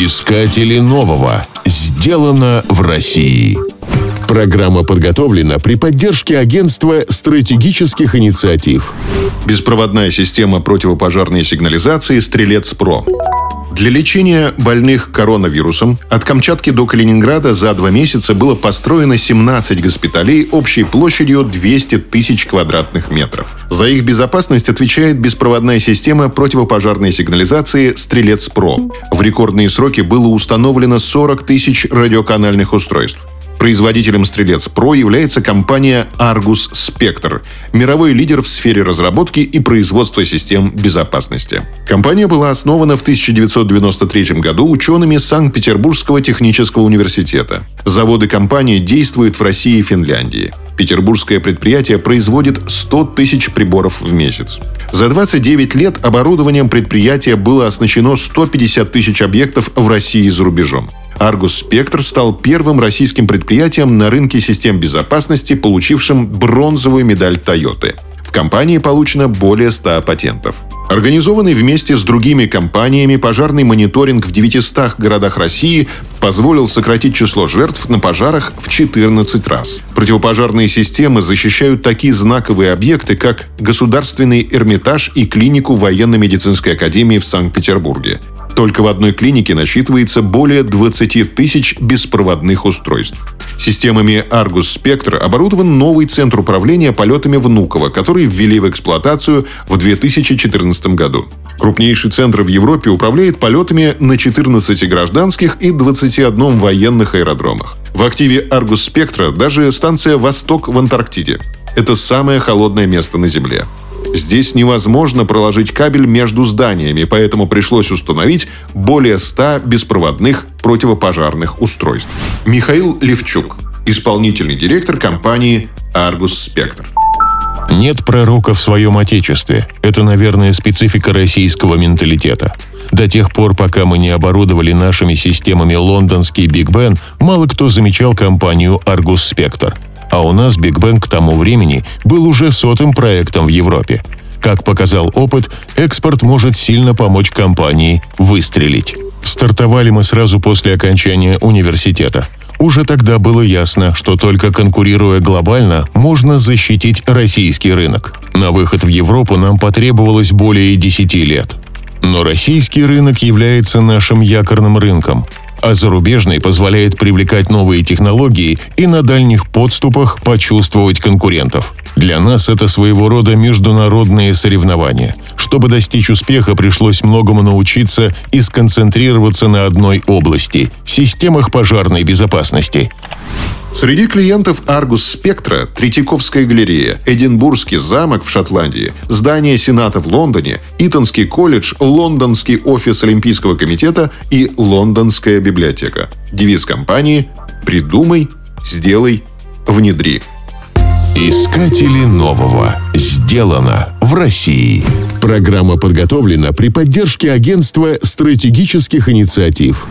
Искатели нового. Сделано в России. Программа подготовлена при поддержке Агентства стратегических инициатив. Беспроводная система противопожарной сигнализации «Стрелец-Про». Для лечения больных коронавирусом от Камчатки до Калининграда за два месяца было построено 17 госпиталей общей площадью 200 тысяч квадратных метров. За их безопасность отвечает беспроводная система противопожарной сигнализации «Стрелец-Про». В рекордные сроки было установлено 40 тысяч радиоканальных устройств. Производителем «Стрелец Про» является компания Argus Spectre, мировой лидер в сфере разработки и производства систем безопасности. Компания была основана в 1993 году учеными Санкт-Петербургского технического университета. Заводы компании действуют в России и Финляндии. Петербургское предприятие производит 100 тысяч приборов в месяц. За 29 лет оборудованием предприятия было оснащено 150 тысяч объектов в России и за рубежом. Argus Spectre стал первым российским предприятием на рынке систем безопасности, получившим бронзовую медаль Toyota. В компании получено более 100 патентов. Организованный вместе с другими компаниями пожарный мониторинг в 900 городах России позволил сократить число жертв на пожарах в 14 раз. Противопожарные системы защищают такие знаковые объекты, как Государственный Эрмитаж и клинику Военно-медицинской академии в Санкт-Петербурге. Только в одной клинике насчитывается более 20 тысяч беспроводных устройств. Системами Argus Spectre оборудован новый центр управления полетами Внуково, который ввели в эксплуатацию в 2014 году. Крупнейший центр в Европе управляет полетами на 14 гражданских и 21 военных аэродромах. В активе Argus Spectre даже станция «Восток» в Антарктиде. Это самое холодное место на Земле. Здесь невозможно проложить кабель между зданиями, поэтому пришлось установить более 100 беспроводных противопожарных устройств. Михаил Левчук, исполнительный директор компании Аргус-Спектр. Нет пророка в своем отечестве. Это, наверное, специфика российского менталитета. До тех пор, пока мы не оборудовали нашими системами лондонский Биг Бен, мало кто замечал компанию Аргус-Спектр – а у нас Биг Бен к тому времени был уже сотым проектом в Европе. Как показал опыт, экспорт может сильно помочь компании выстрелить. Стартовали мы сразу после окончания университета. Уже тогда было ясно, что только конкурируя глобально, можно защитить российский рынок. На выход в Европу нам потребовалось более 10 лет. Но российский рынок является нашим якорным рынком а зарубежный позволяет привлекать новые технологии и на дальних подступах почувствовать конкурентов. Для нас это своего рода международные соревнования. Чтобы достичь успеха, пришлось многому научиться и сконцентрироваться на одной области – системах пожарной безопасности. Среди клиентов Argus Spectra Третьяковская галерея, Эдинбургский замок в Шотландии, здание Сената в Лондоне, Итонский колледж, Лондонский офис Олимпийского комитета и Лондонская библиотека. Девиз компании «Придумай, сделай, внедри». Искатели нового. Сделано в России. Программа подготовлена при поддержке Агентства стратегических инициатив.